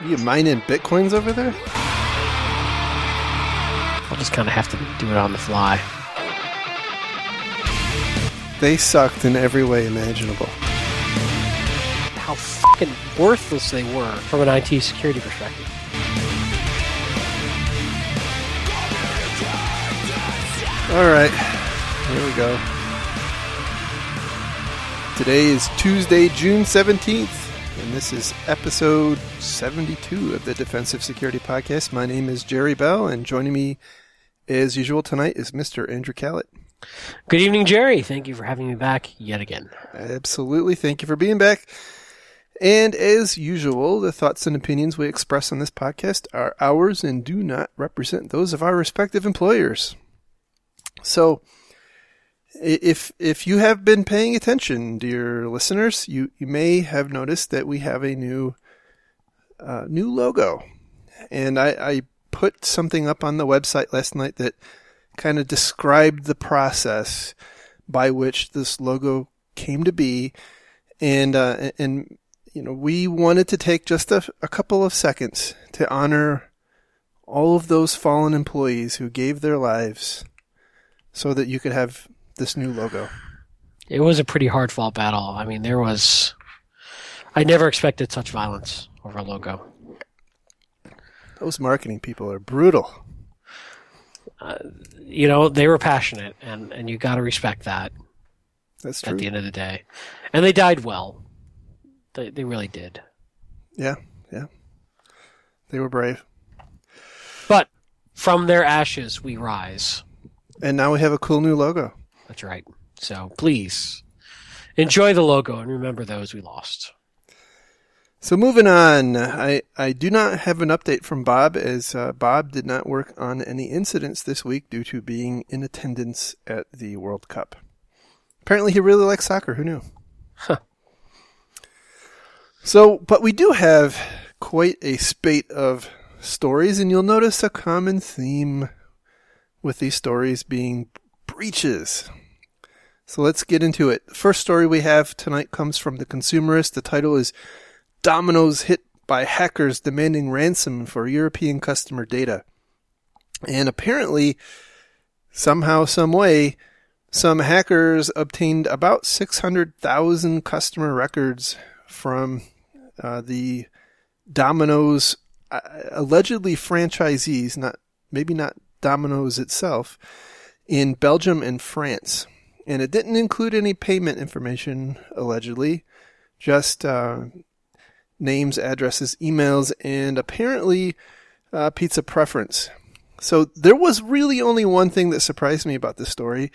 You mining bitcoins over there? I'll just kind of have to do it on the fly. They sucked in every way imaginable. How fucking worthless they were from an IT security perspective. All right, here we go. Today is Tuesday, June 17th, and this is episode 72 of the Defensive Security Podcast. My name is Jerry Bell, and joining me as usual tonight is Mr. Andrew Kalat. Good evening, Jerry. Thank you for having me back yet again. Absolutely. Thank you for being back. And as usual, the thoughts and opinions we express on this podcast are ours and do not represent those of our respective employers. So, if if you have been paying attention, dear listeners, you, you may have noticed that we have a new uh, new logo, and I, I put something up on the website last night that kind of described the process by which this logo came to be, and uh, and you know we wanted to take just a, a couple of seconds to honor all of those fallen employees who gave their lives so that you could have this new logo. It was a pretty hard fought battle. I mean, there was. I never expected such violence over a logo. Those marketing people are brutal. Uh, you know, they were passionate, and, and you got to respect that That's true. at the end of the day. And they died well. They, they really did. Yeah, yeah. They were brave. But from their ashes, we rise. And now we have a cool new logo. That's right. So please enjoy the logo and remember those we lost. So moving on, I, I do not have an update from Bob as uh, Bob did not work on any incidents this week due to being in attendance at the World Cup. Apparently he really likes soccer. Who knew? Huh. So, but we do have quite a spate of stories, and you'll notice a common theme with these stories being breaches. So let's get into it. The first story we have tonight comes from The Consumerist. The title is Domino's hit by hackers demanding ransom for European customer data. And apparently, somehow, some way, some hackers obtained about 600,000 customer records from uh, the Domino's uh, allegedly franchisees, not maybe not Domino's itself, in Belgium and France. And it didn't include any payment information, allegedly, just uh, names, addresses, emails, and apparently uh, pizza preference. So there was really only one thing that surprised me about this story,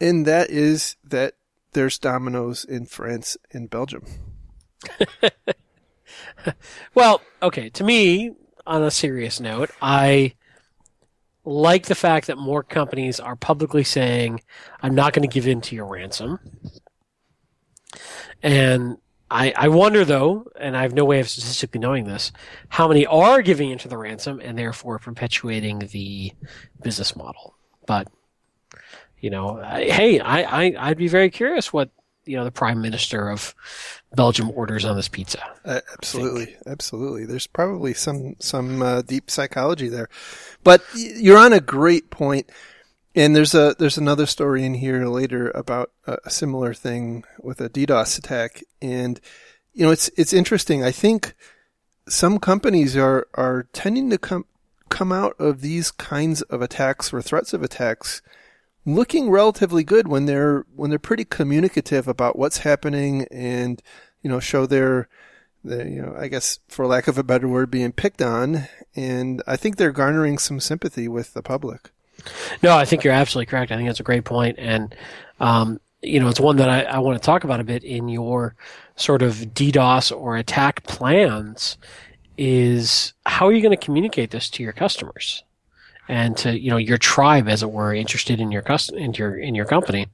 and that is that there's Domino's in France and Belgium. Well, okay, to me, on a serious note, I like the fact that more companies are publicly saying, I'm not going to give in to your ransom. And I, I wonder, though, and I have no way of statistically knowing this, how many are giving into the ransom and therefore perpetuating the business model. But, you know, I, hey, I, I, I'd be very curious what, you know, the prime minister of Belgium orders on this pizza. Uh, absolutely, absolutely. There's probably some some uh, deep psychology there, but you're on a great point. And there's a there's another story in here later about a, a similar thing with a DDoS attack, and you know it's it's interesting. I think some companies are are tending to come come out of these kinds of attacks or threats of attacks looking relatively good when they're when they're pretty communicative about what's happening and you know show their the you know I guess for lack of a better word being picked on and I think they're garnering some sympathy with the public. No, I think you're absolutely correct. I think that's a great point, and um, you know, it's one that I, I want to talk about a bit in your sort of DDoS or attack plans. Is how are you going to communicate this to your customers? And to you know your tribe, as it were, interested in your custom in your in your company.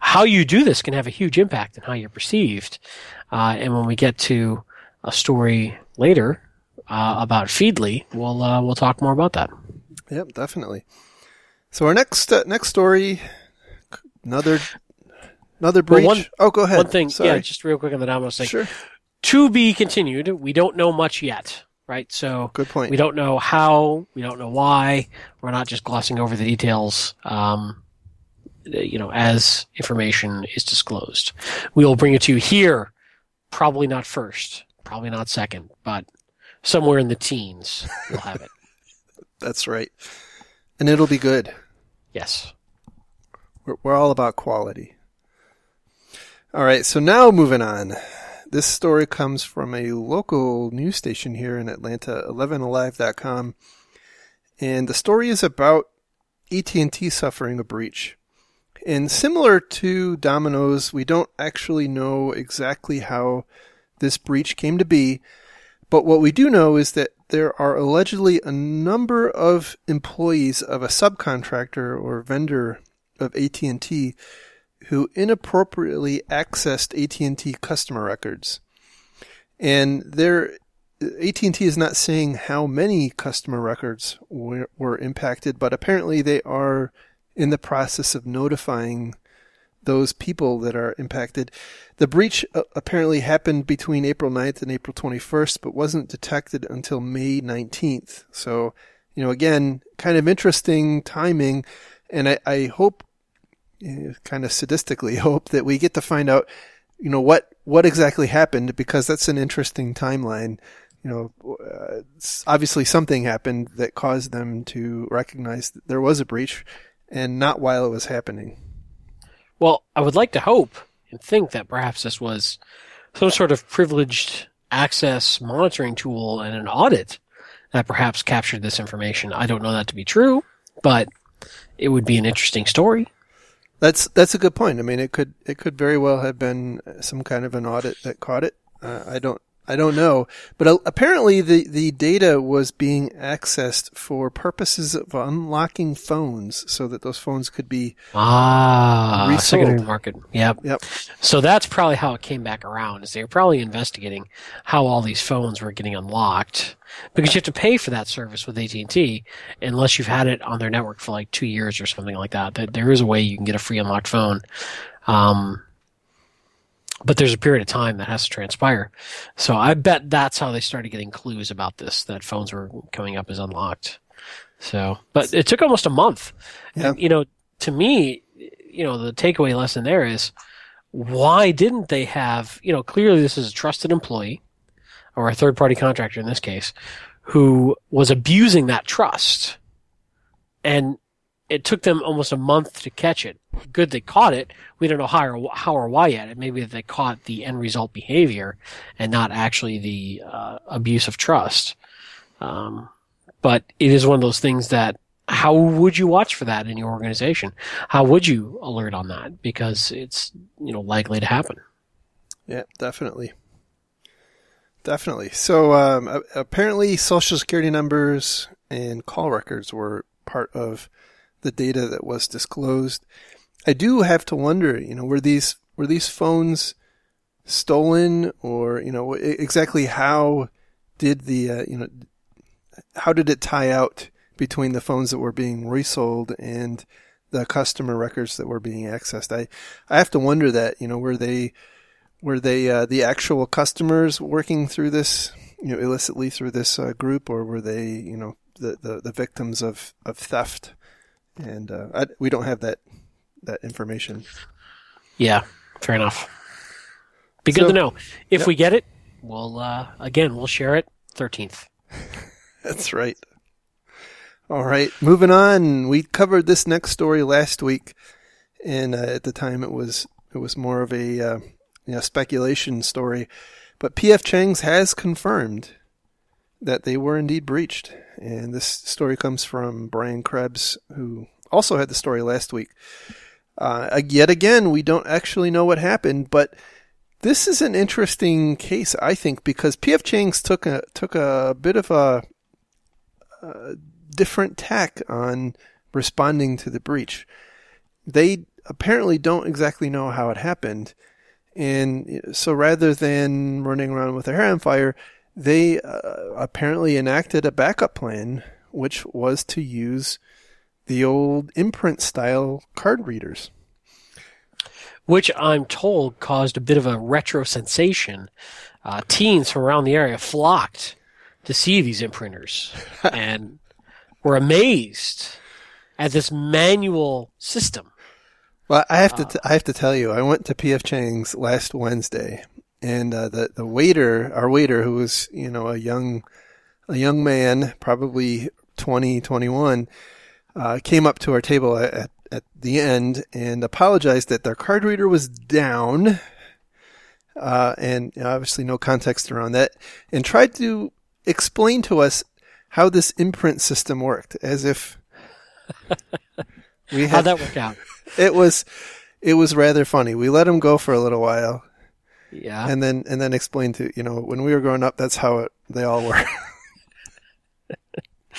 How you do this can have a huge impact on how you're perceived. Uh, and when we get to a story later uh, about Feedly, we'll uh, we'll talk more about that. Yep, definitely. So our next uh, next story, another another breach. Well, one- oh, go ahead. One thing, Sorry. yeah, just real quick on the Domino's thing. sure. to be continued. We don't know much yet, right? So Good point. we don't know how, we don't know why. We're not just glossing over the details. Um, you know, as information is disclosed, we will bring it to you here. Probably not first, probably not second, but somewhere in the teens, we'll have it. That's right. And it'll be good. Yes. We're, we're all about quality. All right, so now moving on. This story comes from a local news station here in Atlanta, 11alive.com. And the story is about AT&T suffering a breach. And similar to Domino's, we don't actually know exactly how this breach came to be, but what we do know is that there are allegedly a number of employees of a subcontractor or vendor of AT&T who inappropriately accessed AT&T customer records. And there AT&T is not saying how many customer records were, were impacted, but apparently they are in the process of notifying those people that are impacted. The breach uh, apparently happened between April 9th and April 21st, but wasn't detected until May 19th. So, you know, again, kind of interesting timing. And I, I hope, kind of sadistically hope that we get to find out, you know, what, what exactly happened because that's an interesting timeline. You know, uh, obviously something happened that caused them to recognize that there was a breach and not while it was happening. Well, I would like to hope and think that perhaps this was some sort of privileged access monitoring tool and an audit that perhaps captured this information. I don't know that to be true, but it would be an interesting story. That's that's a good point. I mean, it could it could very well have been some kind of an audit that caught it. Uh, I don't I don't know, but uh, apparently the, the data was being accessed for purposes of unlocking phones, so that those phones could be ah resold. secondary market. Yep. Yep. So that's probably how it came back around. Is they were probably investigating how all these phones were getting unlocked because you have to pay for that service with AT and T unless you've had it on their network for like two years or something like that. There is a way you can get a free unlocked phone. Um, but there's a period of time that has to transpire. So I bet that's how they started getting clues about this, that phones were coming up as unlocked. So, but it took almost a month. Yeah. You know, to me, you know, the takeaway lesson there is why didn't they have, you know, clearly this is a trusted employee or a third party contractor in this case who was abusing that trust. And it took them almost a month to catch it. Good they caught it. We don't know how or, how or why yet. Maybe they caught the end result behavior and not actually the uh, abuse of trust. Um, but it is one of those things that how would you watch for that in your organization? How would you alert on that? Because it's you know likely to happen. Yeah, definitely. Definitely. So um, apparently, social security numbers and call records were part of the data that was disclosed. I do have to wonder, you know, were these were these phones stolen, or you know, exactly how did the uh, you know how did it tie out between the phones that were being resold and the customer records that were being accessed? I I have to wonder that, you know, were they were they uh, the actual customers working through this, you know, illicitly through this uh, group, or were they, you know, the, the, the victims of, of theft? And uh, I, we don't have that that information. Yeah, fair enough. Be good So- to know. If Yep. we get it, we'll uh, again we'll share it. Thirteenth. That's right. All right, moving on. We covered this next story last week, and uh, at the time it was it was more of a uh, you know, speculation story, but PF Chang's has confirmed that they were indeed breached, and this story comes from Brian Krebs, who also had the story last week. Uh, yet again, we don't actually know what happened, but this is an interesting case, I think, because PF Chang's took a took a bit of a, a different tack on responding to the breach. They apparently don't exactly know how it happened, and so rather than running around with their hair on fire, they uh, apparently enacted a backup plan, which was to use the old imprint style card readers. which I'm told caused a bit of a retro sensation. Uh, teens from around the area flocked to see these imprinters and were amazed at this manual system. Well, I have to t- I have to tell you, I went to PF Chang's last Wednesday, and uh, the the waiter, our waiter, who was you know a young a young man, probably 20, 21, uh, came up to our table at, at the end and apologized that their card reader was down, uh, and obviously no context around that, and tried to explain to us how this imprint system worked, as if we had. How'd that work out? It was, it was rather funny. We let him go for a little while. Yeah. And then, and then explain to, you know, when we were growing up, that's how it, they all were.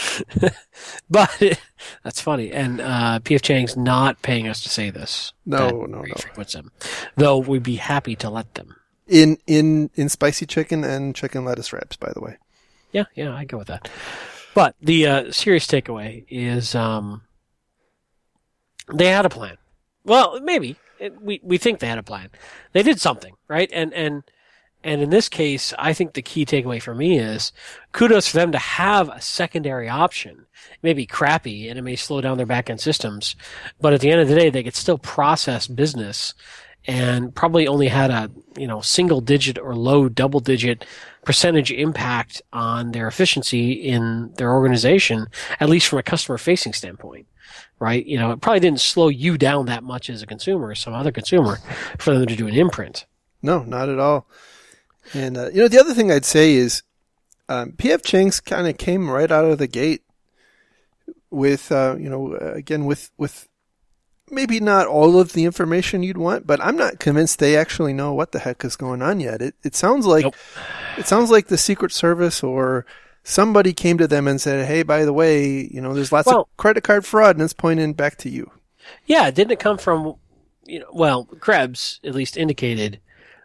but that's funny. And uh, PF Chang's not paying us to say this. No, no, no. Frequents them, though we'd be happy to let them. In in in spicy chicken and chicken lettuce wraps, by the way. Yeah, yeah, I go with that. But the uh, serious takeaway is um, they had a plan. Well, maybe it, we we think they had a plan. They did something, right? And and and in this case, I think the key takeaway for me is kudos for them to have a secondary option. It may be crappy and it may slow down their backend systems, but at the end of the day, they could still process business and probably only had a, you know, single digit or low double digit percentage impact on their efficiency in their organization, at least from a customer facing standpoint. Right? You know, it probably didn't slow you down that much as a consumer, or some other consumer, for them to do an imprint. No, not at all. And uh, you know, the other thing I'd say is um, PF Chang's kind of came right out of the gate with uh, you know again with with maybe not all of the information you'd want, but I'm not convinced they actually know what the heck is going on yet. It it sounds like nope. it sounds like the Secret Service or somebody came to them and said, "Hey, by the way, you know, there's lots well, of credit card fraud, and it's pointing back to you." Yeah, didn't it come from you know? Well, Krebs at least indicated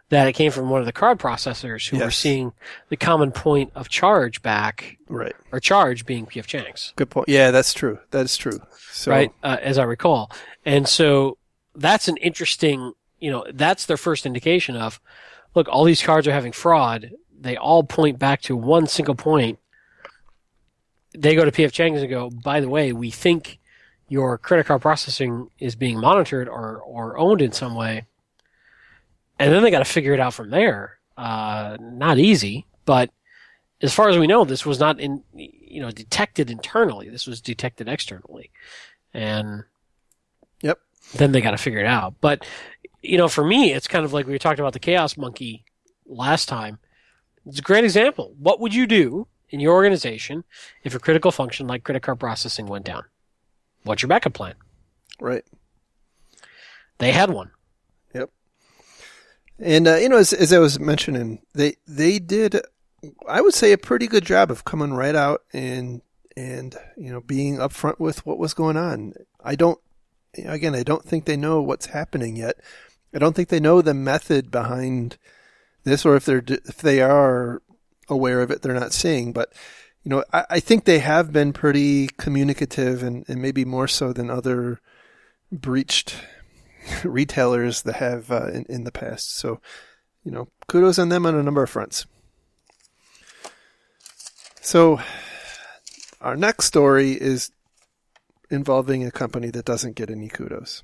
that it came from one of the card processors who yes. were seeing the common point of charge back, right? Or charge being PF Chang's. Good point. Yeah, that's true. That is true. So. Right, uh, as I recall, and so that's an interesting. You know, that's their first indication of, look, all these cards are having fraud. They all point back to one single point. They go to PF Chang's and go, by the way, we think your credit card processing is being monitored or, or owned in some way and then they got to figure it out from there. Uh, not easy, but as far as we know, this was not in you know detected internally. This was detected externally, and yep. Then they got to figure it out. But you know, for me, it's kind of like we talked about the Chaos Monkey last time. It's a great example. What would you do in your organization if a critical function like credit card processing went down? What's your backup plan? Right. They had one. And uh, you know, as, as I was mentioning, they they did, I would say, a pretty good job of coming right out and and you know being upfront with what was going on. I don't, again, I don't think they know what's happening yet. I don't think they know the method behind this, or if they're if they are aware of it, they're not seeing. But you know, I, I think they have been pretty communicative, and, and maybe more so than other breached retailers that have uh, in, in the past. So, you know, kudos on them on a number of fronts. So, our next story is involving a company that doesn't get any kudos.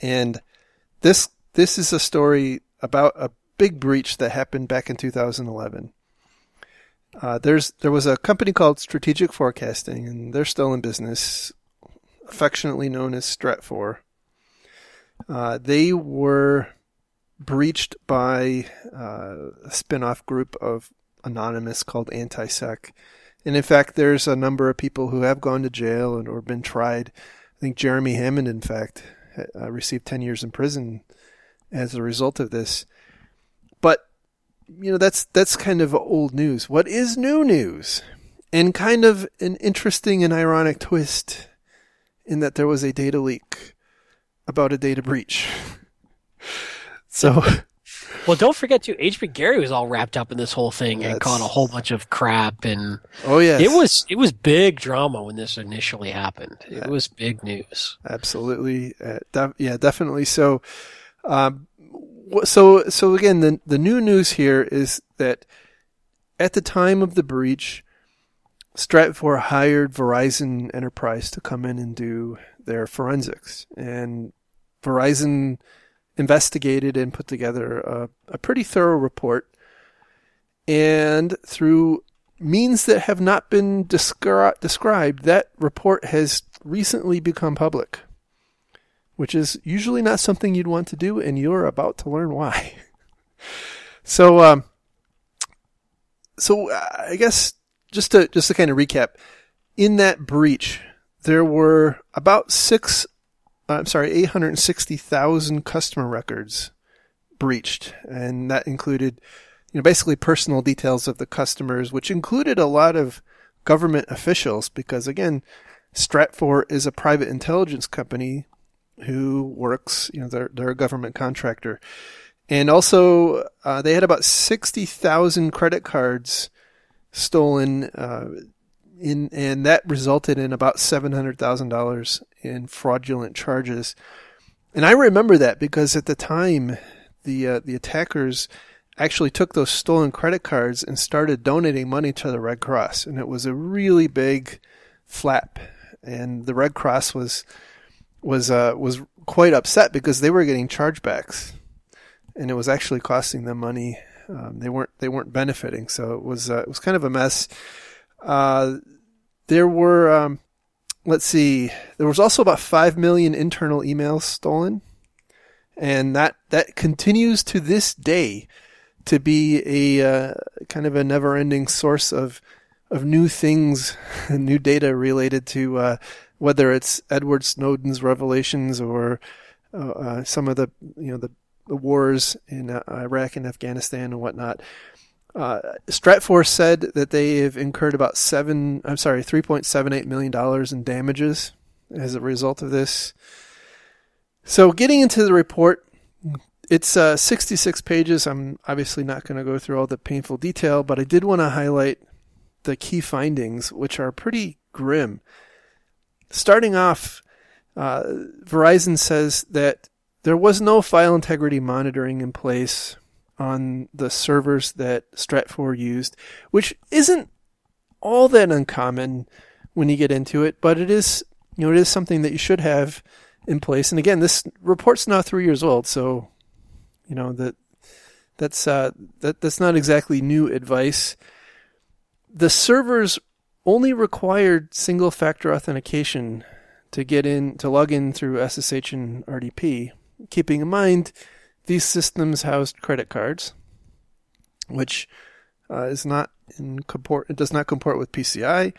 And this this is a story about a big breach that happened back in 2011. Uh, there's there was a company called Strategic Forecasting, and they're still in business affectionately known as Stratfor. Uh, they were breached by uh, a spin-off group of Anonymous called AntiSec. And in fact, there's a number of people who have gone to jail and or been tried. I think Jeremy Hammond, in fact, uh, received 10 years in prison as a result of this. But you know that's that's kind of old news. What is new news? And kind of an interesting and ironic twist in that there was a data leak about a data breach. so Well, don't forget too. HB Gary was all wrapped up in this whole thing and caught a whole bunch of crap, and Oh yeah, it was it was big drama when this initially happened. It Yeah. was big news. absolutely. Uh, def- yeah, definitely. So, um, so so again, the the new news here is that at the time of the breach, Stratfor hired Verizon Enterprise to come in and do their forensics, and Verizon investigated and put together a, a pretty thorough report. And through means that have not been descri- described, that report has recently become public, which is usually not something you'd want to do, and you're about to learn why. so, um, so uh, I guess just to just to kind of recap, in that breach, there were about six, uh, I'm sorry, eight hundred sixty thousand customer records breached, and that included, you know, basically personal details of the customers, which included a lot of government officials, because again, Stratfor is a private intelligence company who works, you know, they're they're a government contractor, and also uh, they had about sixty thousand credit cards stolen uh, in and that resulted in about seven hundred thousand dollars in fraudulent charges. And I remember that because at the time the uh, the attackers actually took those stolen credit cards and started donating money to the Red Cross, and it was a really big flap. And the Red Cross was was uh, was quite upset because they were getting chargebacks, and it was actually costing them money. Um, they weren't they weren't benefiting, so it was uh, it was kind of a mess. Uh, there were um, let's see, there was also about five million internal emails stolen, and that that continues to this day to be a uh, kind of a never-ending source of of new things, new data related to uh, whether it's Edward Snowden's revelations or uh, uh, some of the you know the, the wars in uh, Iraq and Afghanistan and whatnot. Uh, Stratfor said that they have incurred about seven, I'm sorry, three point seven eight million dollars in damages as a result of this. So, getting into the report, it's uh, 66 pages. I'm obviously not going to go through all the painful detail, but I did want to highlight the key findings, which are pretty grim. Starting off, uh, Verizon says that there was no file integrity monitoring in place on the servers that Stratfor used, which isn't all that uncommon when you get into it, but it is, you know, it is something that you should have in place. And again, this report's now three years old, so you know that that's uh, that that's not exactly new advice. The servers only required single factor authentication to get in to log in through SSH and RDP, keeping in mind these systems housed credit cards, which uh, is not in comport. It does not comport with PCI.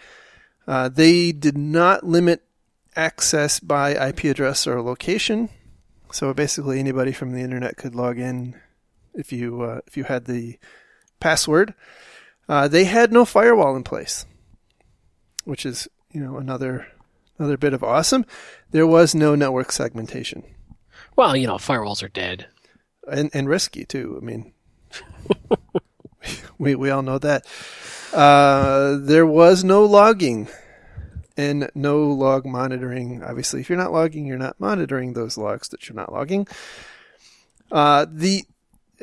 Uh, they did not limit access by IP address or location, so basically anybody from the internet could log in if you uh, if you had the password. Uh, they had no firewall in place, which is you know another another bit of awesome. There was no network segmentation Well, you know, firewalls are dead. and and risky too. I mean, we we all know that. Uh, there was no logging and no log monitoring. Obviously, if you're not logging, you're not monitoring those logs that you're not logging. Uh, the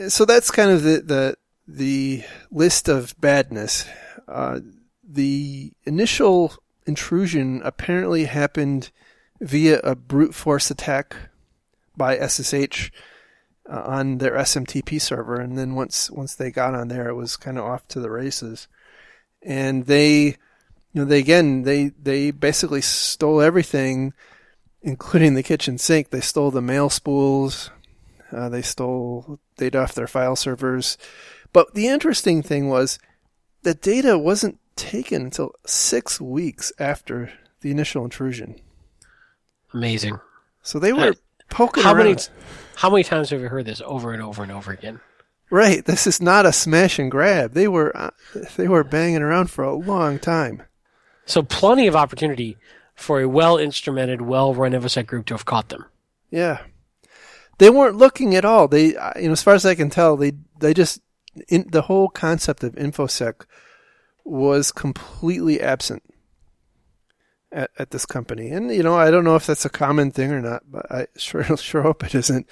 so that's kind of the the the list of badness. Uh, the initial intrusion apparently happened via a brute force attack by SSH uh, on their SMTP server, and then once once they got on there, it was kind of off to the races. And they, you know, they again they they basically stole everything, including the kitchen sink. They stole the mail spools, uh, they stole data off their file servers. But the interesting thing was that data wasn't taken until six weeks after the initial intrusion. Amazing. So they were poking How around. many how many times have we heard this over and over and over again? Right. This is not a smash and grab. They were uh, they were banging around for a long time. So plenty of opportunity for a well instrumented, well run InfoSec group to have caught them. Yeah. they weren't looking at all. They, you know, as far as I can tell, they they just in, the whole concept of infosec was completely absent at, at this company. And you know, I don't know if that's a common thing or not, but I sure sure hope it isn't.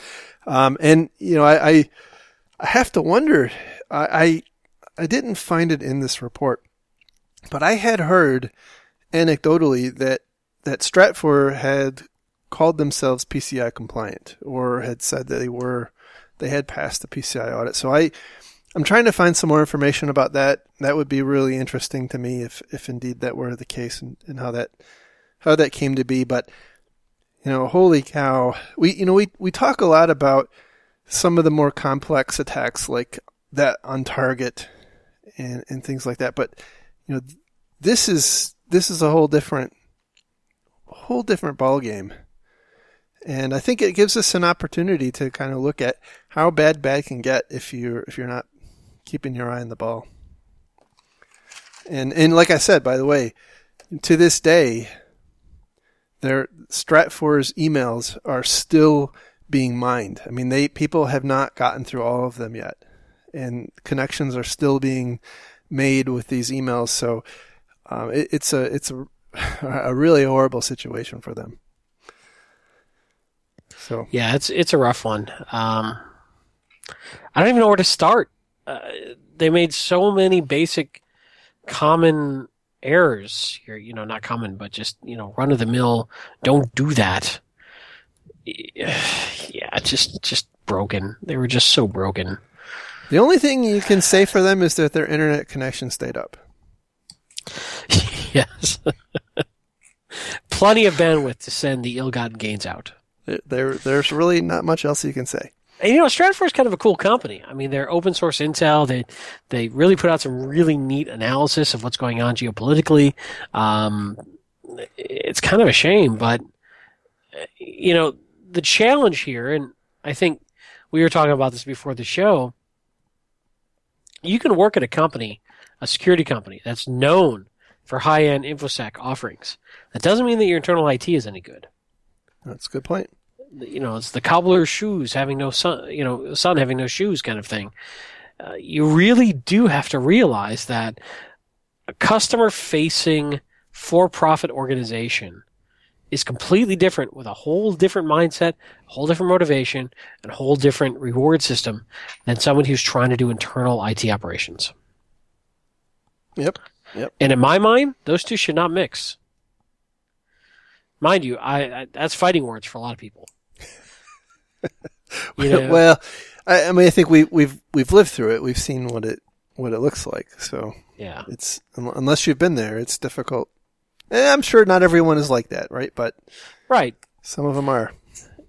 Um, and you know, I, I I have to wonder. I, I I didn't find it in this report, but I had heard anecdotally that that Stratfor had called themselves PCI compliant or had said that they were they had passed the PCI audit. So I I'm trying to find some more information about that. That would be really interesting to me if if indeed that were the case and, and how that how that came to be. But you know, holy cow. We you know we we talk a lot about some of the more complex attacks like that on target and and things like that. But you know, this is this is a whole different whole different ball game. And I think it gives us an opportunity to kind of look at how bad bad can get if you're if you're not keeping your eye on the ball. And and like I said, by the way, to this day, their Stratfor's emails are still being mined. I mean, they people have not gotten through all of them yet, and connections are still being made with these emails. So um, it, it's a it's a, a really horrible situation for them. So yeah, it's it's a rough one. Um, I don't even know where to start. Uh, they made so many basic, common errors here. You know, not common, but just you know, run of the mill. Don't do that. Yeah, just just broken. They were just so broken. The only thing you can say for them is that their internet connection stayed up. yes. Plenty of bandwidth to send the ill-gotten gains out. There, there's really not much else you can say. And you know, Stratfor is kind of a cool company. I mean, they're open source intel. They they really put out some really neat analysis of what's going on geopolitically. Um, it's kind of a shame, but you know, the challenge here, and I think we were talking about this before the show. You can work at a company, a security company that's known for high end infosec offerings. That doesn't mean that your internal IT is any good. That's a good point. You know, it's the cobbler's shoes having no son, you know, son having no shoes kind of thing. Uh, you really do have to realize that a customer facing for profit organization is completely different with a whole different mindset, a whole different motivation, and a whole different reward system than someone who's trying to do internal IT operations. Yep. Yep. And in my mind, those two should not mix. Mind you, I, I that's fighting words for a lot of people. You know? well, I, I, mean, I think we, we've we've lived through it. We've seen what it what it looks like. So yeah, it's unless you've been there, it's difficult. And I'm sure not everyone is like that, right? But right, some of them are.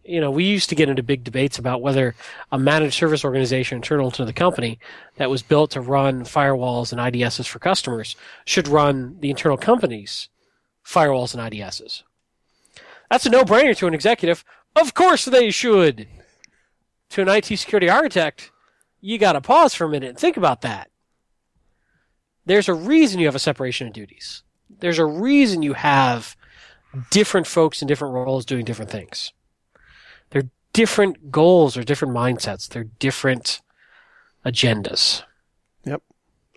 You know, we used to get into big debates about whether a managed service organization internal to the company that was built to run firewalls and IDSs for customers should run the internal company's firewalls and IDSs. That's a no-brainer to an executive. Of course they should. To an IT security architect, you got to pause for a minute and think about that. There's a reason you have a separation of duties. There's a reason you have different folks in different roles doing different things. They're different goals or different mindsets. They're different agendas. Yep.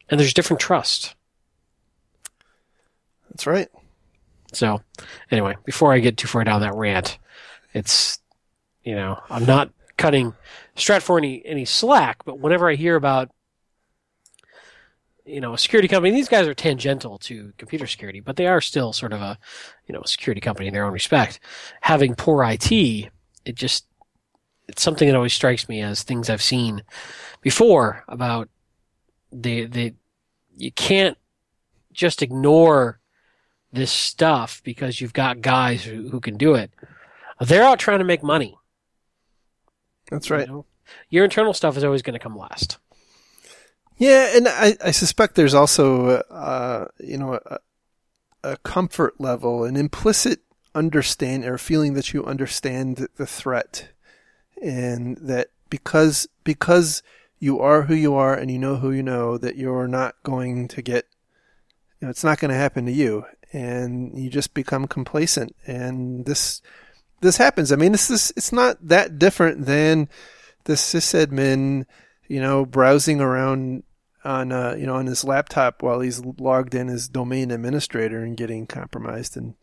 And there's different trust. That's right. So, anyway, before I get too far down that rant, it's, you know, I'm not cutting Stratfor any, any slack, but whenever I hear about, you know, a security company, these guys are tangential to computer security, but they are still sort of a, you know, a security company in their own respect. Having poor IT, it just, it's something that always strikes me as things I've seen before about the, the, you can't just ignore this stuff because you've got guys who, who can do it. They're out trying to make money. That's right. You know? Your internal stuff is always going to come last. Yeah, and I, I suspect there's also, uh, you know, a, a comfort level, an implicit understand or feeling that you understand the threat, and that because because you are who you are and you know who you know, that you're not going to get, you know, it's not going to happen to you, and you just become complacent. And this this happens. I mean, this, it's not that different than the sysadmin, you know, browsing around on uh, you know on his laptop while he's logged in as domain administrator and getting compromised. And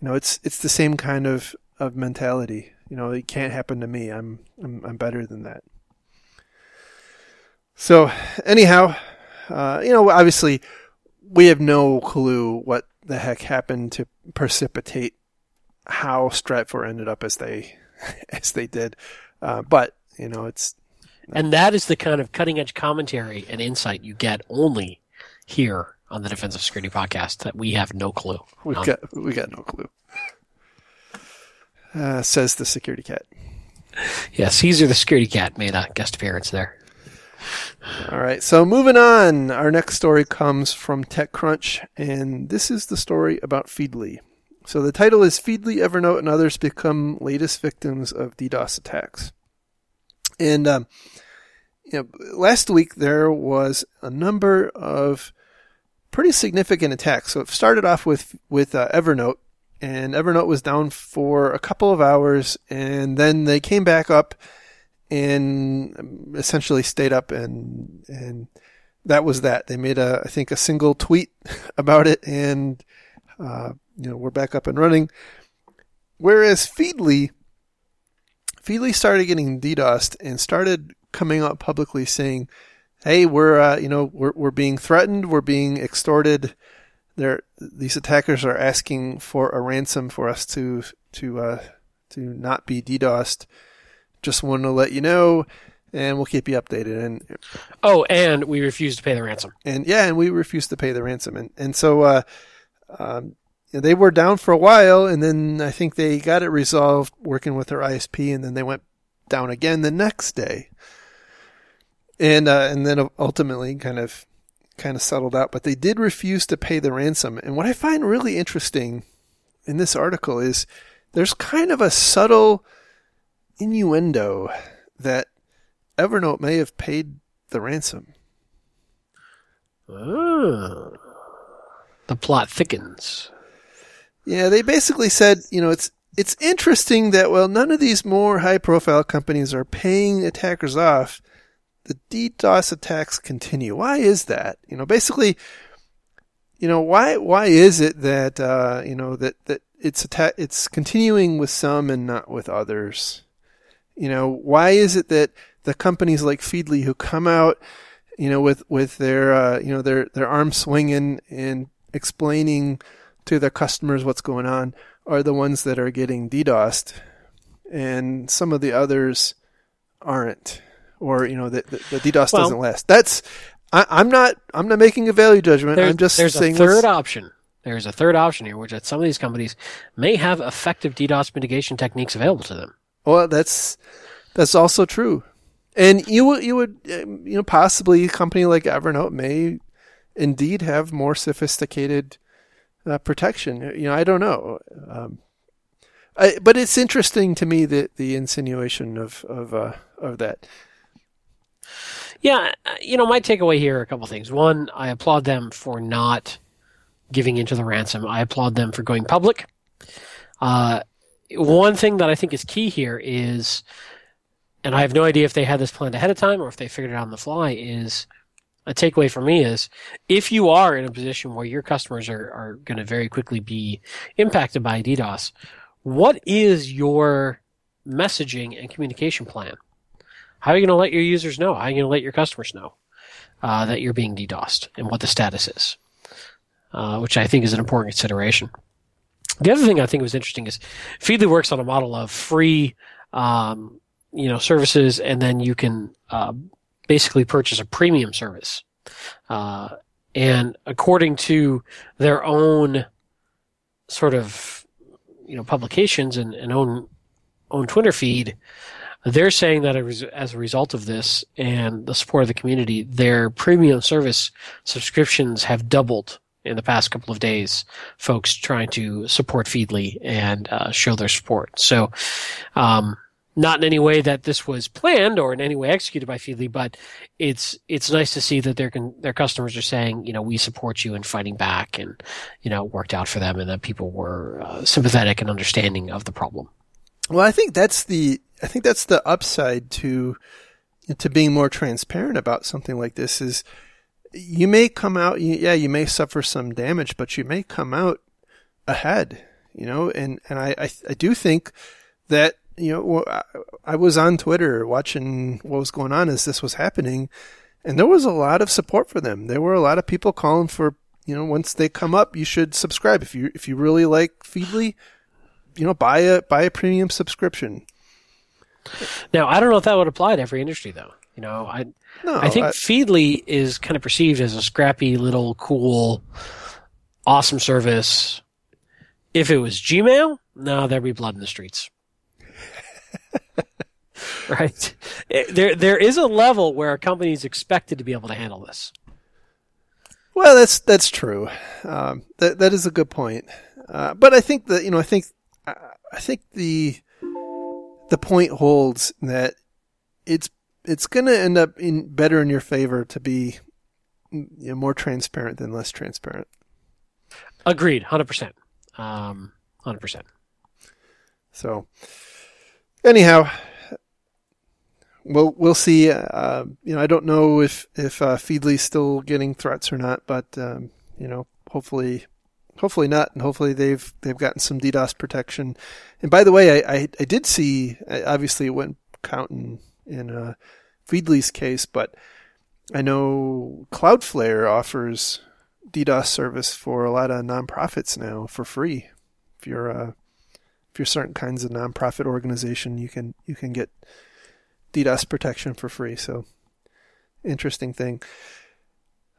you know it's it's the same kind of of mentality. You know it can't happen to me. I'm i'm, I'm better than that. So anyhow uh, you know obviously we have no clue what the heck happened to precipitate how Stratfor ended up as they as they did uh, but you know it's and that is the kind of cutting edge commentary and insight you get only here on the Defensive Security Podcast that we have no clue. We got we got no clue. Uh, says the security cat. Yeah, Caesar the security cat made a guest appearance there. All right, so moving on. Our next story comes from TechCrunch, and this is the story about Feedly. So the title is Feedly, Evernote, and others become latest victims of DDoS attacks. And um, you know, last week there was a number of pretty significant attacks. So it started off with with uh, Evernote, and Evernote was down for a couple of hours, and then they came back up and essentially stayed up, and and that was that. They made a I think a single tweet about it, and uh, you know we're back up and running. Whereas Feedly Feedly started getting DDoSed and started coming out publicly saying, "Hey, we're uh, you know we're we're being threatened, we're being extorted. There, these attackers are asking for a ransom for us to to uh, to not be DDoSed. Just wanted to let you know." and we'll keep you updated. And oh, and we refuse to pay the ransom. And yeah, and we refuse to pay the ransom. And and so uh, um, they were down for a while, and then I think they got it resolved working with their ISP, and then they went down again the next day, and uh, and then ultimately kind of kind of settled out. But they did refuse to pay the ransom. And what I find really interesting in this article is there's kind of a subtle innuendo that Evernote may have paid the ransom. Oh. The plot thickens. Yeah, they basically said, you know, it's it's interesting that well, none of these more high profile companies are paying attackers off. The DDoS attacks continue. Why is that? You know, basically, you know, why why is it that uh, you know that that it's atta- it's continuing with some and not with others? You know, why is it that the companies like Feedly who come out, you know, with with their uh, you know their their arms swinging and explaining to their customers what's going on are the ones that are getting DDoSed, and some of the others aren't, or you know the, the, the DDoS well, doesn't last. That's I, am not I'm not making a value judgment. I'm just saying there's saying a third option. There's a third option here, which that some of these companies may have effective DDoS mitigation techniques available to them. Well, that's that's also true, and you would you would um, you know possibly a company like Evernote may indeed have more sophisticated uh, protection. You know, I don't know. Um, I, but it's interesting to me that the insinuation of of uh, of that. Yeah, uh, you know, my takeaway here are a couple things. One, I applaud them for not giving into the ransom. I applaud them for going public. Uh, one thing that I think is key here is, and I have no idea if they had this planned ahead of time or if they figured it out on the fly, is a takeaway for me is if you are in a position where your customers are, are going to very quickly be impacted by DDoS, what is your messaging and communication plan? How are you going to let your users know? How are you going to let your customers know uh, that you're being DDoSed and what the status is? Uh, which I think is an important consideration. The other thing I think was interesting is Feedly works on a model of free, um, you know, services, and then you can uh, basically purchase a premium service. Uh, and according to their own sort of, you know, publications and, and own, own Twitter feed, they're saying that as a result of this and the support of the community, their premium service subscriptions have doubled in the past couple of days. Folks trying to support Feedly and uh, show their support. So, um, not in any way that this was planned or in any way executed by Feedly, but it's it's nice to see that their their customers are saying, you know, we support you in fighting back, and you know, it worked out for them, and that people were uh, sympathetic and understanding of the problem. Well, I think that's the I think that's the upside to to being more transparent about something like this is you may come out yeah you may suffer some damage but you may come out ahead you know and and I I, I do think that you know I was on Twitter watching what was going on as this was happening and there was a lot of support for them there were a lot of people calling for you know once they come up you should subscribe if you if you really like Feedly you know buy a buy a premium subscription now, I don't know if that would apply to every industry, though. You know, I no, I think I, Feedly is kind of perceived as a scrappy little cool, awesome service. If it was Gmail, no, there'd be blood in the streets. right? There, there is a level where a company is expected to be able to handle this. Well, that's that's true. Um, that that is a good point. Uh, but I think that you know, I think I think the the point holds that it's it's going to end up in better in your favor to be you know, more transparent than less transparent. Agreed, hundred percent, um, hundred percent. So, anyhow, we'll we'll see. Uh, you know, I don't know if if uh, Feedly's still getting threats or not, but um, you know, hopefully hopefully not, and hopefully they've they've gotten some DDoS protection. And by the way, I I, I did see obviously it counting in uh, Feedly's case, but I know Cloudflare offers DDoS service for a lot of nonprofits now for free. If you're a uh, if you're certain kinds of nonprofit organization, you can you can get DDoS protection for free. So interesting thing.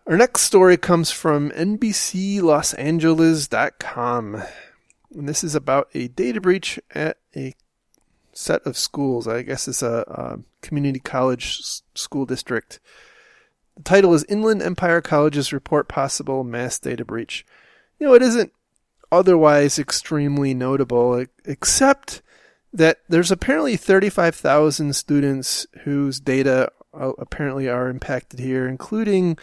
Our next story comes from NBCLosAngeles.com. And this is about a data breach at a set of schools. I guess it's a, a community college s- school district. The title is Inland Empire Colleges Report Possible Mass Data Breach. You know, it isn't otherwise extremely notable, except that there's apparently 35,000 students whose data uh, apparently are impacted here, including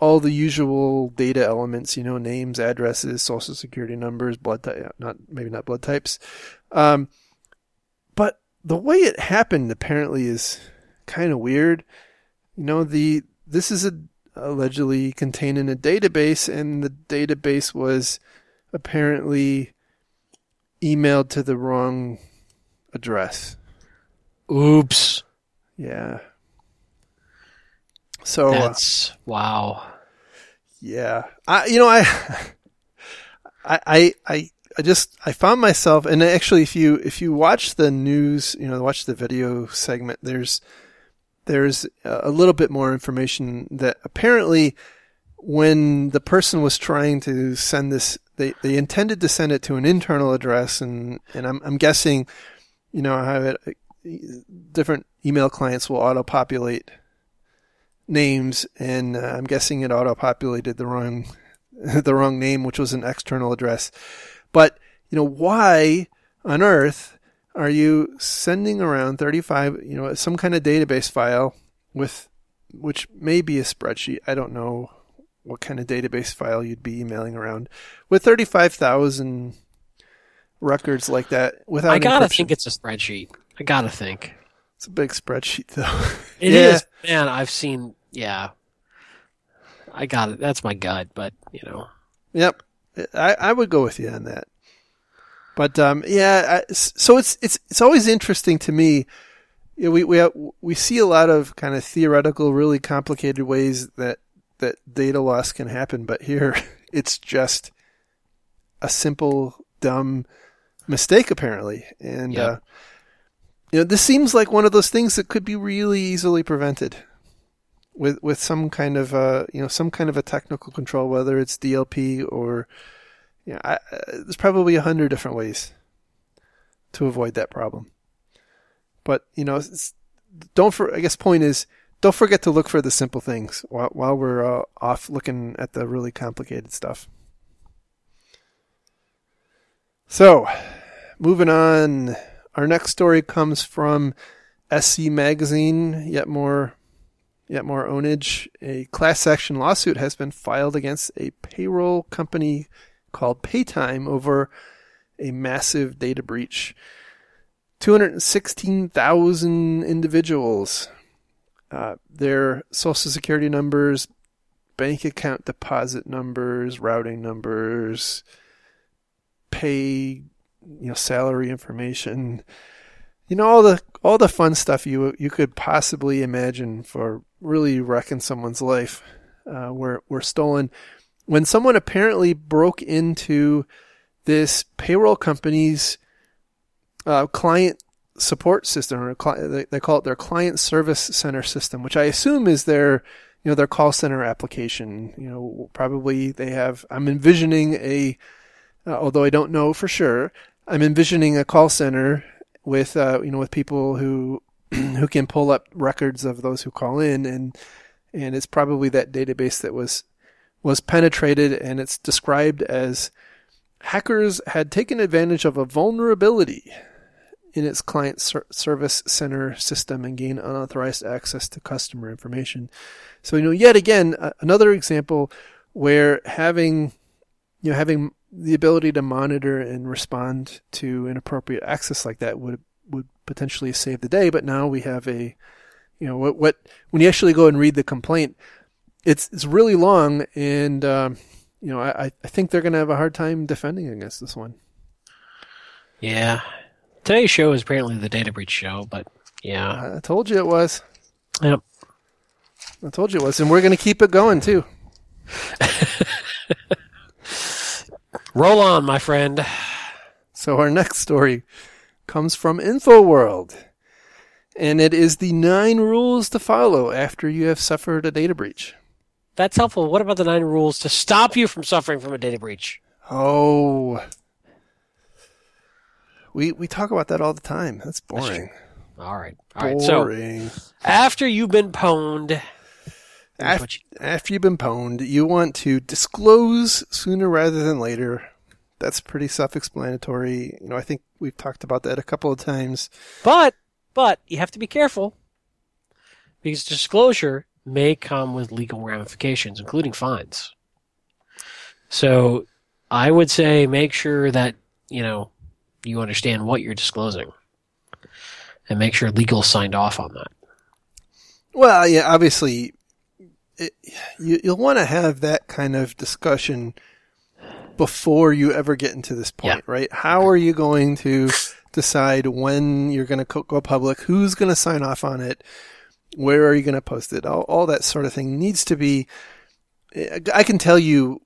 all the usual data elements, you know, names, addresses, social security numbers, blood type, not maybe not blood types. Um, but the way it happened apparently is kind of weird. You know, the this is a, allegedly contained in a database, and the database was apparently emailed to the wrong address. Oops. Yeah. So uh, that's uh, wow. Yeah, I you know I, I I I just I found myself and actually if you if you watch the news you know watch the video segment there's there's a little bit more information that apparently when the person was trying to send this they, they intended to send it to an internal address and and I'm I'm guessing you know how it different email clients will auto populate names, and uh, I'm guessing it auto populated the wrong the wrong name, which was an external address. But you know, why on earth are you sending around 35, you know, some kind of database file with which may be a spreadsheet. I don't know what kind of database file you'd be emailing around with 35,000 records like that without I got to think it's a spreadsheet. I got to think. It's a big spreadsheet though. It yeah. is, Man, I've seen yeah, I got it. That's my gut, but you know. Yep, I I would go with you on that. But um, yeah, I, so it's it's it's always interesting to me. You know, we we we see a lot of kind of theoretical, really complicated ways that that data loss can happen, but here it's just a simple, dumb mistake apparently, and yep. uh, you know this seems like one of those things that could be really easily prevented with with some kind of uh you know some kind of a technical control, whether it's DLP or you know, I, uh, there's probably a hundred different ways to avoid that problem. But you know, don't for I guess point is don't forget to look for the simple things while while we're uh, off looking at the really complicated stuff. So, moving on, our next story comes from SC Magazine. Yet more Yet more ownage. A class action lawsuit has been filed against a payroll company called Paytime over a massive data breach. 216,000 individuals. Uh, their social security numbers, bank account deposit numbers, routing numbers, pay, you know, salary information. You know all the all the fun stuff you you could possibly imagine for really wrecking someone's life uh, were were stolen when someone apparently broke into this payroll company's uh, client support system, or they call it their client service center system, which I assume is their you know their call center application. You know, probably they have. I'm envisioning a, uh, although I don't know for sure. I'm envisioning a call center with uh, you know with people who who can pull up records of those who call in and and it's probably that database that was was penetrated and it's described as hackers had taken advantage of a vulnerability in its client ser- service center system and gain unauthorized access to customer information. So, you know, yet again, uh, another example where having, you know, having the ability to monitor and respond to inappropriate access like that would, would potentially save the day. But now we have a, you know, what, what, when you actually go and read the complaint, it's, it's really long and, um, you know, I, I think they're going to have a hard time defending against this one. Yeah. Today's show is apparently the data breach show, but yeah. I told you it was. Yep. I told you it was. And we're going to keep it going, too. Roll on, my friend. So our next story comes from InfoWorld. And it is the nine rules to follow after you have suffered a data breach. That's helpful. What about the nine rules to stop you from suffering from a data breach? Oh. We we talk about that all the time. That's boring. All right. All right. So boring. after you've been pwned, here's Af- what you- after you've been pwned, you want to disclose sooner rather than later. That's pretty self-explanatory. You know, I think we've talked about that a couple of times. but but you have to be careful because disclosure may come with legal ramifications, including fines. So I would say make sure that you know you understand what you're disclosing, and make sure legal signed off on that. Well, yeah, obviously, it, you, you'll want to have that kind of discussion before you ever get into this point, right? How are you going to decide when you're going to go public? Who's going to sign off on it? Where are you going to post it? All, all that sort of thing needs to be. I can tell you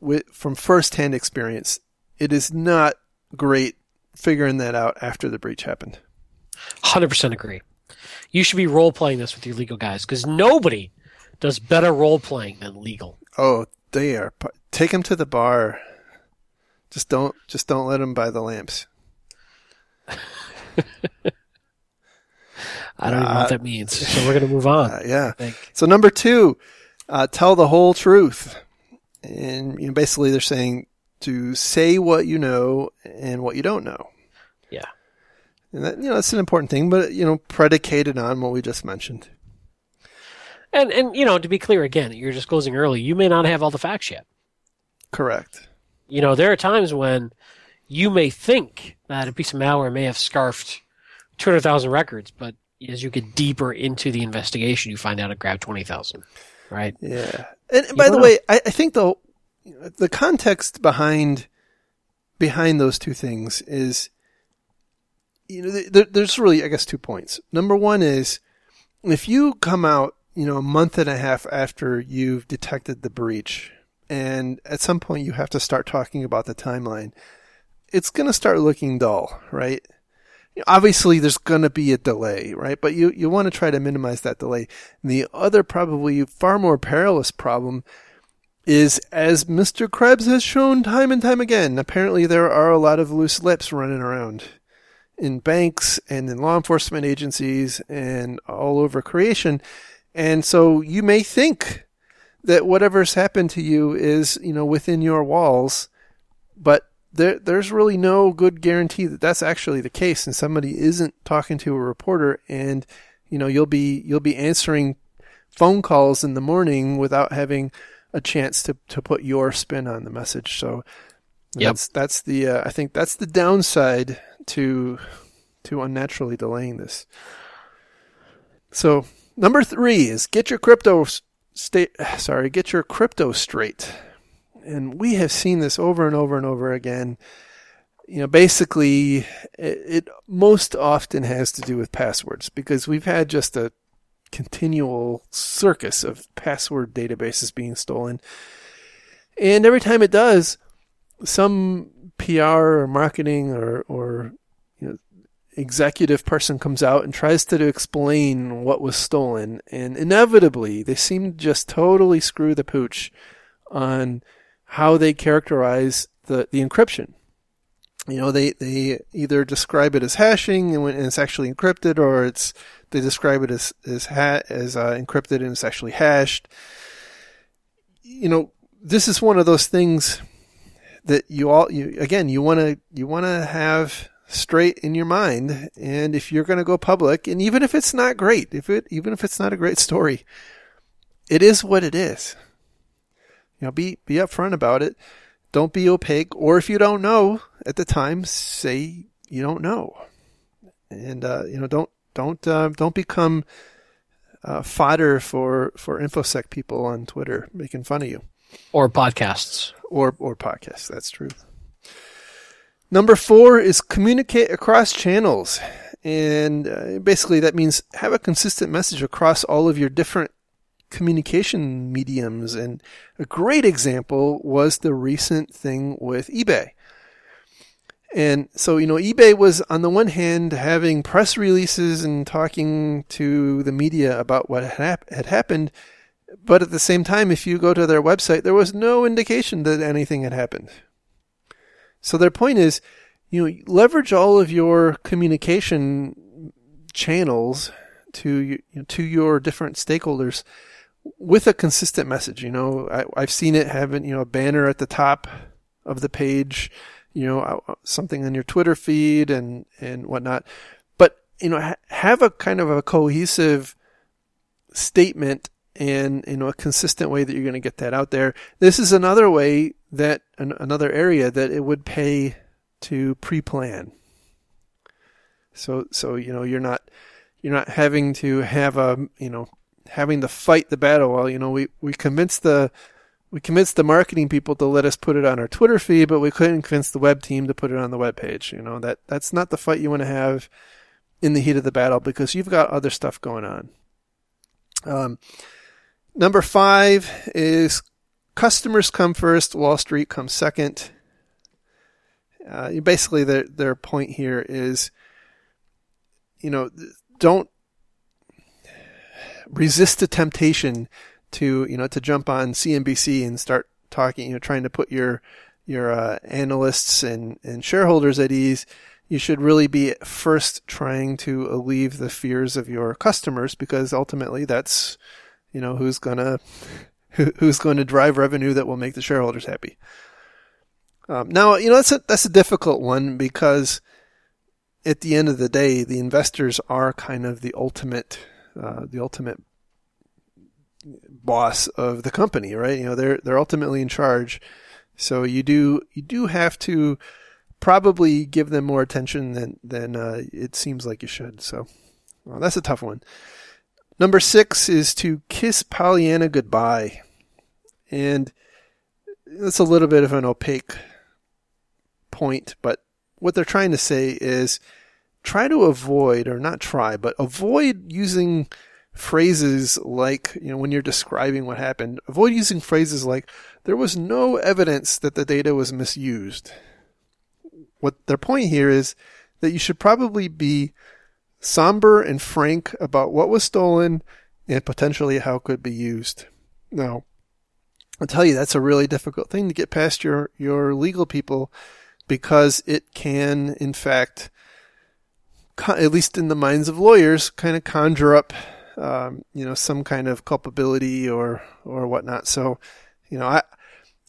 with, from firsthand experience, it is not great figuring that out after the breach happened. Hundred percent agree. You should be role playing this with your legal guys because nobody does better role playing than legal. Oh, they are. Take them to the bar. Just don't. Just don't let them buy the lamps. I don't even know what that means. So we're gonna move on. Uh, yeah. So number two, uh, tell the whole truth, and you know, basically they're saying to say what you know and what you don't know. Yeah. And that, you know, that's an important thing, but you know, predicated on what we just mentioned. And and you know, to be clear again, you're disclosing early. You may not have all the facts yet. Correct. You know, there are times when you may think that a piece of malware may have scarfed 200,000 records, but as you get deeper into the investigation, you find out it grabbed 20,000. Right? Yeah. And, and by the don't way, I, I think the the context behind behind those two things is, you know, there, there's really, I guess, two points. Number one is if you come out, you know, a month and a half after you've detected the breach, and at some point you have to start talking about the timeline, it's going to start looking dull, right? Obviously, there's going to be a delay, right? But you, you want to try to minimize that delay. And the other, probably far more perilous problem is, as Mr. Krebs has shown time and time again, apparently there are a lot of loose lips running around in banks and in law enforcement agencies and all over creation. And so you may think that whatever's happened to you is, you know, within your walls, but there, there's really no good guarantee that that's actually the case, and somebody isn't talking to a reporter, and you know you'll be you'll be answering phone calls in the morning without having a chance to to put your spin on the message. So Yep. that's that's the uh, I think that's the downside to to unnaturally delaying this. So number three is get your crypto state. Sorry, get your crypto straight. And we have seen this over and over and over again. You know, basically, it, it most often has to do with passwords because we've had just a continual circus of password databases being stolen. And every time it does, some PR or marketing or, or you know, executive person comes out and tries to explain what was stolen. And inevitably, they seem to just totally screw the pooch on how they characterize the, the encryption. You know, they, they either describe it as hashing and it's actually encrypted, or it's they describe it as as ha- as uh, encrypted and it's actually hashed. You know, this is one of those things that you all you again you want to you want to have straight in your mind and if you're going to go public and even if it's not great if it even if it's not a great story it is what it is. You know be be upfront about it. Don't be opaque or if you don't know at the time say you don't know. And uh, you know don't don't uh, don't become uh, fodder for for infosec people on twitter making fun of you or podcasts or or podcasts. That's true. Number four is communicate across channels, and uh, basically that means have a consistent message across all of your different communication mediums. And a great example was the recent thing with eBay. And so, you know, eBay was on the one hand having press releases and talking to the media about what had, had happened, but at the same time, if you go to their website, there was no indication that anything had happened. So their point is, you know, leverage all of your communication channels to you know, to your different stakeholders with a consistent message. You know, I, have seen it having you know a banner at the top of the page, you know, uh, uh, something on your Twitter feed and and whatnot. But you know, ha- have a kind of a cohesive statement and you know a consistent way that you're going to get that out there. This is another way that an, another area that it would pay to pre-plan. So so you know you're not you're not having to have a you know having to fight the battle. Well, you know we we convinced the we convinced the marketing people to let us put it on our Twitter feed, but we couldn't convince the web team to put it on the web page. You know that that's not the fight you want to have in the heat of the battle because you've got other stuff going on. Um, Number five is customers come first, Wall Street comes second. Uh, basically, their their point here is, you know, don't resist the temptation to you know to jump on CNBC and start talking, you know, trying to put your your uh, analysts and and shareholders at ease. You should really be first trying to alleviate the fears of your customers because ultimately that's you know, who's gonna who's going to drive revenue that will make the shareholders happy. Um, now, you know, that's a, that's a difficult one because at the end of the day, the investors are kind of the ultimate, uh, the ultimate boss of the company, right? You know, they're, they're ultimately in charge. So you do, you do have to probably give them more attention than, than, uh, it seems like you should. So well, that's a tough one. Number six is to kiss Pollyanna goodbye. And that's a little bit of an opaque point, but what they're trying to say is try to avoid, or not try, but avoid using phrases like, you know, when you're describing what happened, avoid using phrases like, there was no evidence that the data was misused. What their point here is that you should probably be somber and frank about what was stolen and potentially how it could be used. Now, I'll tell you that's a really difficult thing to get past your, your legal people because it can, in fact, at least in the minds of lawyers, kind of conjure up, um, you know, some kind of culpability or or whatnot. So, you know, I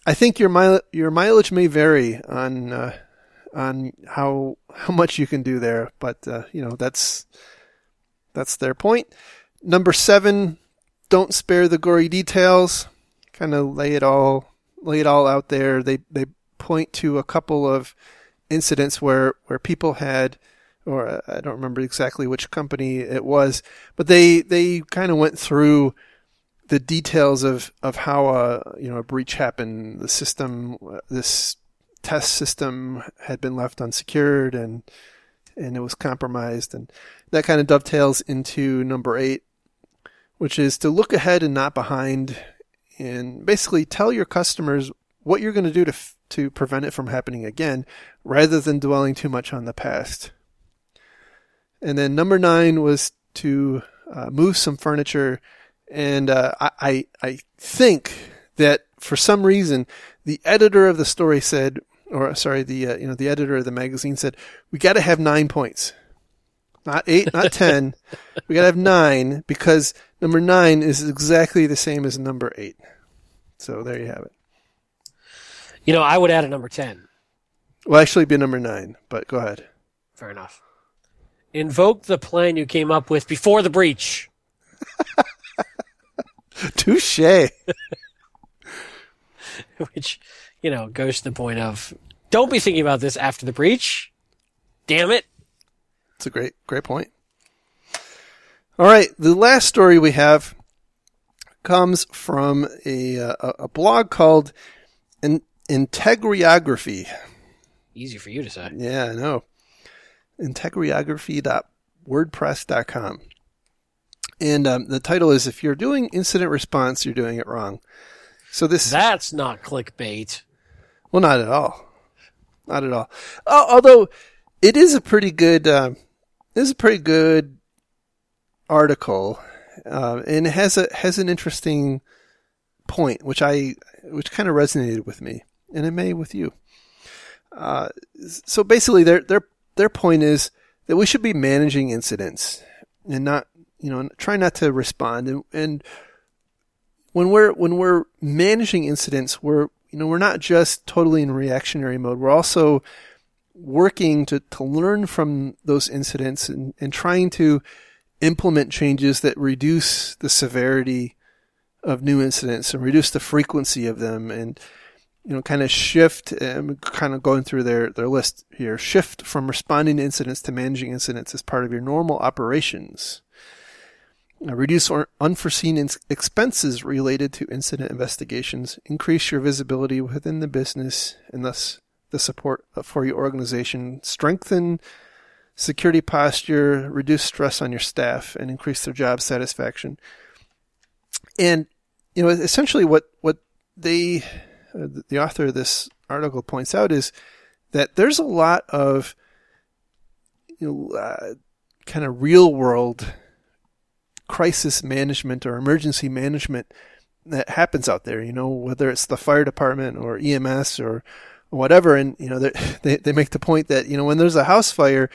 I think your mile, your mileage may vary on uh, on how how much you can do there, but uh, you know that's that's their point. Number seven, don't spare the gory details. Kind of lay it all lay it all out there. They they point to a couple of incidents where where people had or uh, I don't remember exactly which company it was, but they they kind of went through the details of of how a you know a breach happened. The system, this test system, had been left unsecured and and it was compromised, and that kind of dovetails into number eight, which is to look ahead and not behind, and basically tell your customers what you're going to do to to prevent it from happening again, rather than dwelling too much on the past. And then number nine was to uh, move some furniture. And uh, I, I think that for some reason, the editor of the story said, or sorry, the uh, you know the editor of the magazine said, we got to have nine points, not eight, not ten. we got to have nine because number nine is exactly the same as number eight. So there you have it. You know, I would add a number ten. Well, actually, be number nine, but go ahead. Fair enough. Invoke the plan you came up with before the breach. Touche. Which, you know, goes to the point of don't be thinking about this after the breach. Damn it. It's a great, great point. All right. The last story we have comes from a, uh, a blog called In- Integriography. Easy for you to say. Yeah, I know. Integriography.wordpress.com. And um, the title is If You're Doing Incident Response, You're Doing It Wrong. So this. That's not clickbait. Well, not at all. Not at all. Uh, although it is a pretty good, uh, is a pretty good article, uh, and it has a has an interesting point, which I which kind of resonated with me, and it may with you. Uh, so basically, their their their point is that we should be managing incidents and not, you know, try not to respond. And, and when we're when we're managing incidents, we're you know we're not just totally in reactionary mode. We're also working to, to learn from those incidents and, and trying to implement changes that reduce the severity of new incidents and reduce the frequency of them and you know, kind of shift, um, kind of going through their, their list here, shift from responding to incidents to managing incidents as part of your normal operations. Uh, reduce unforeseen expenses related to incident investigations. Increase your visibility within the business and thus the support for your organization. Strengthen security posture, reduce stress on your staff, and increase their job satisfaction. And, you know, essentially what, what they the author of this article points out is that there's a lot of you know, uh, kind of real world crisis management or emergency management that happens out there. You know, whether it's the fire department or EMS or whatever, and you know they they make the point that you know when there's a house fire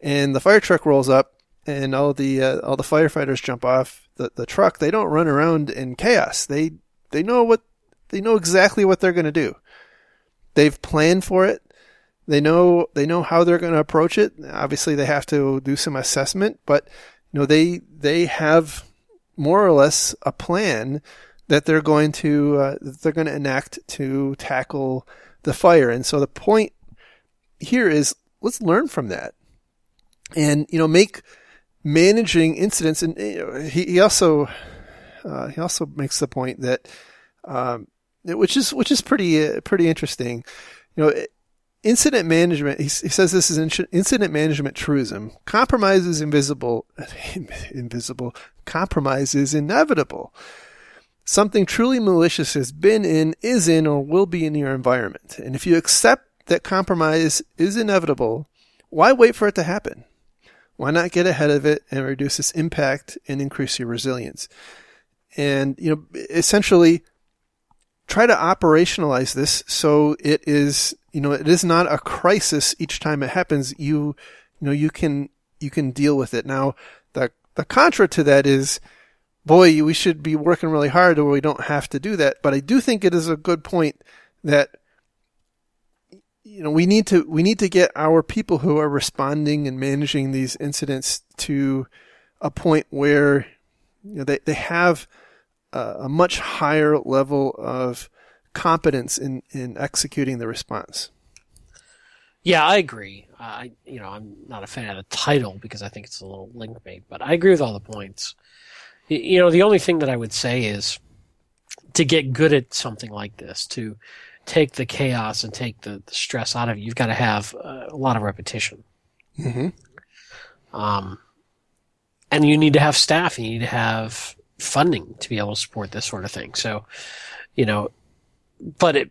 and the fire truck rolls up and all the uh, all the firefighters jump off the, the truck, they don't run around in chaos. They they know what they know exactly what they're going to do. They've planned for it. They know they know how they're going to approach it. Obviously, they have to do some assessment, but you know they they have more or less a plan that they're going to uh, they're going to enact to tackle the fire. And so the point here is let's learn from that, and you know make managing incidents. And you know, he, he also uh, he also makes the point that um, which is which is pretty uh, pretty interesting. You know, incident management. He, he says this is incident management truism. Compromise is invisible. invisible. Compromise is inevitable. Something truly malicious has been in, is in, or will be in your environment. And if you accept that compromise is inevitable, why wait for it to happen? Why not get ahead of it and reduce its impact and increase your resilience? And, you know, essentially, try to operationalize this so it is, you know, it is not a crisis each time it happens. You, you know, you can, you can deal with it. Now, the, the contra to that is, boy, we should be working really hard or we don't have to do that. But I do think it is a good point that, you know, we need to, we need to get our people who are responding and managing these incidents to a point where, you know, they, they have, a much higher level of competence in, in executing the response. Yeah, I agree. I, you know, I'm not a fan of the title because I think it's a little link bait, but I agree with all the points. You know, the only thing that I would say is to get good at something like this, to take the chaos and take the, the stress out of it, you've got to have a lot of repetition. Mm-hmm. Um, and you need to have staff, you need to have funding to be able to support this sort of thing. So, you know, but it,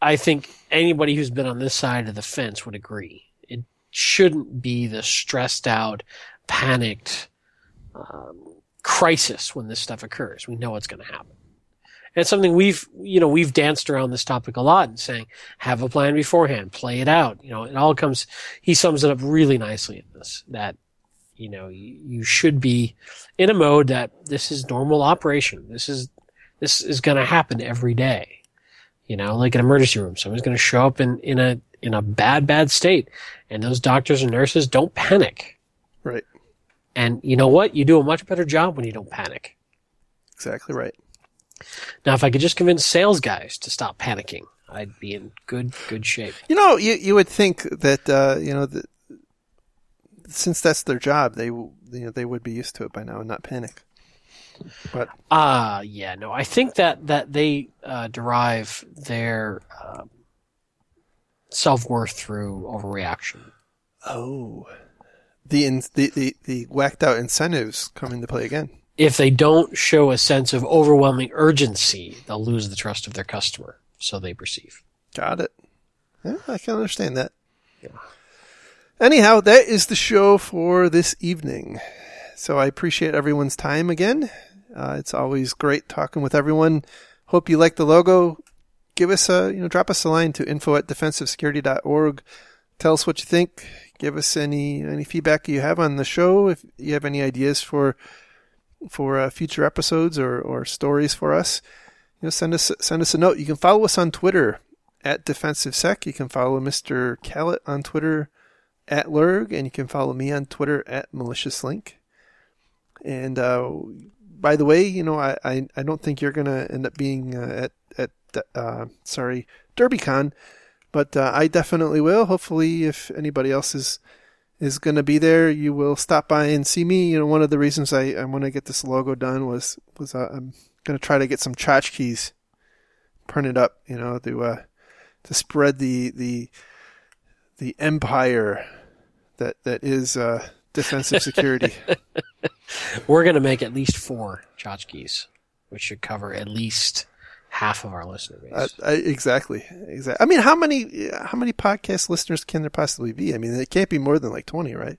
I think anybody who's been on this side of the fence would agree. It shouldn't be the stressed out, panicked um, crisis when this stuff occurs. We know what's going to happen. And it's something we've, you know, we've danced around this topic a lot and saying, have a plan beforehand, play it out. You know, it all comes, he sums it up really nicely in this, that, you know, you, you should be in a mode that this is normal operation. This is, this is going to happen every day. You know, like an emergency room, someone's going to show up in, in a, in a bad, bad state and those doctors and nurses don't panic. Right. And you know what? You do a much better job when you don't panic. Exactly right. Now, if I could just convince sales guys to stop panicking, I'd be in good good shape. You know, you you would think that uh, you know that since that's their job, they you know they would be used to it by now and not panic. But Ah, uh, yeah, no, I think that that they uh, derive their uh, self worth through overreaction. oh, the, in, the the the whacked out incentives come into play again. If they don't show a sense of overwhelming urgency, they'll lose the trust of their customer. So they perceive. Got it. Yeah, I can understand that. Yeah. Anyhow, that is the show for this evening. So I appreciate everyone's time again. Uh, it's always great talking with everyone. Hope you like the logo. Give us a, you know, drop us a line to info at defensivesecurity.org. Tell us what you think. Give us any, any feedback you have on the show. If you have any ideas for, for uh, future episodes or, or stories for us, you know, send us, send us a note. You can follow us on Twitter at defensivesec. You can follow Mr. Kalat on Twitter at Lurg, and you can follow me on Twitter at maliciousLink. And uh, by the way, you know, I, I, I don't think you're going to end up being uh, at at uh, sorry DerbyCon, but uh, I definitely will. Hopefully, if anybody else is is going to be there, you will stop by and see me. You know, one of the reasons I, I want to get this logo done was was uh, I'm going to try to get some tchotchkes printed up. You know, to uh, to spread the the the empire that that is uh, defensive security. We're going to make at least four tchotchkes, which should cover at least half of our listener base. Uh, I, exactly, exactly. I mean, how many how many podcast listeners can there possibly be? I mean, it can't be more than like twenty, right?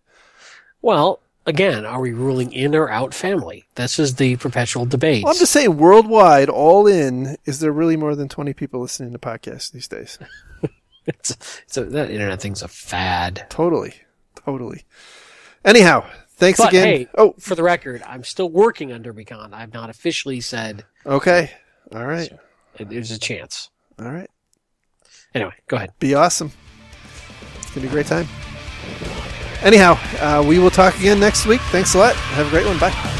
Well, again, are we ruling in or out family? This is the perpetual debate. Well, I'm just saying, worldwide, all in, is there really more than 20 people listening to podcasts these days? It's, it's a, that internet thing's a fad. Totally. Totally. Anyhow, thanks But again. hey, oh, for the record, I'm still working on DerbyCon. I've not officially said okay. All right. it- there's a chance. All right. Anyway, go ahead. Be awesome. It's going to be a great time. Anyhow, uh, we will talk again next week. Thanks a lot. Have a great one. Bye.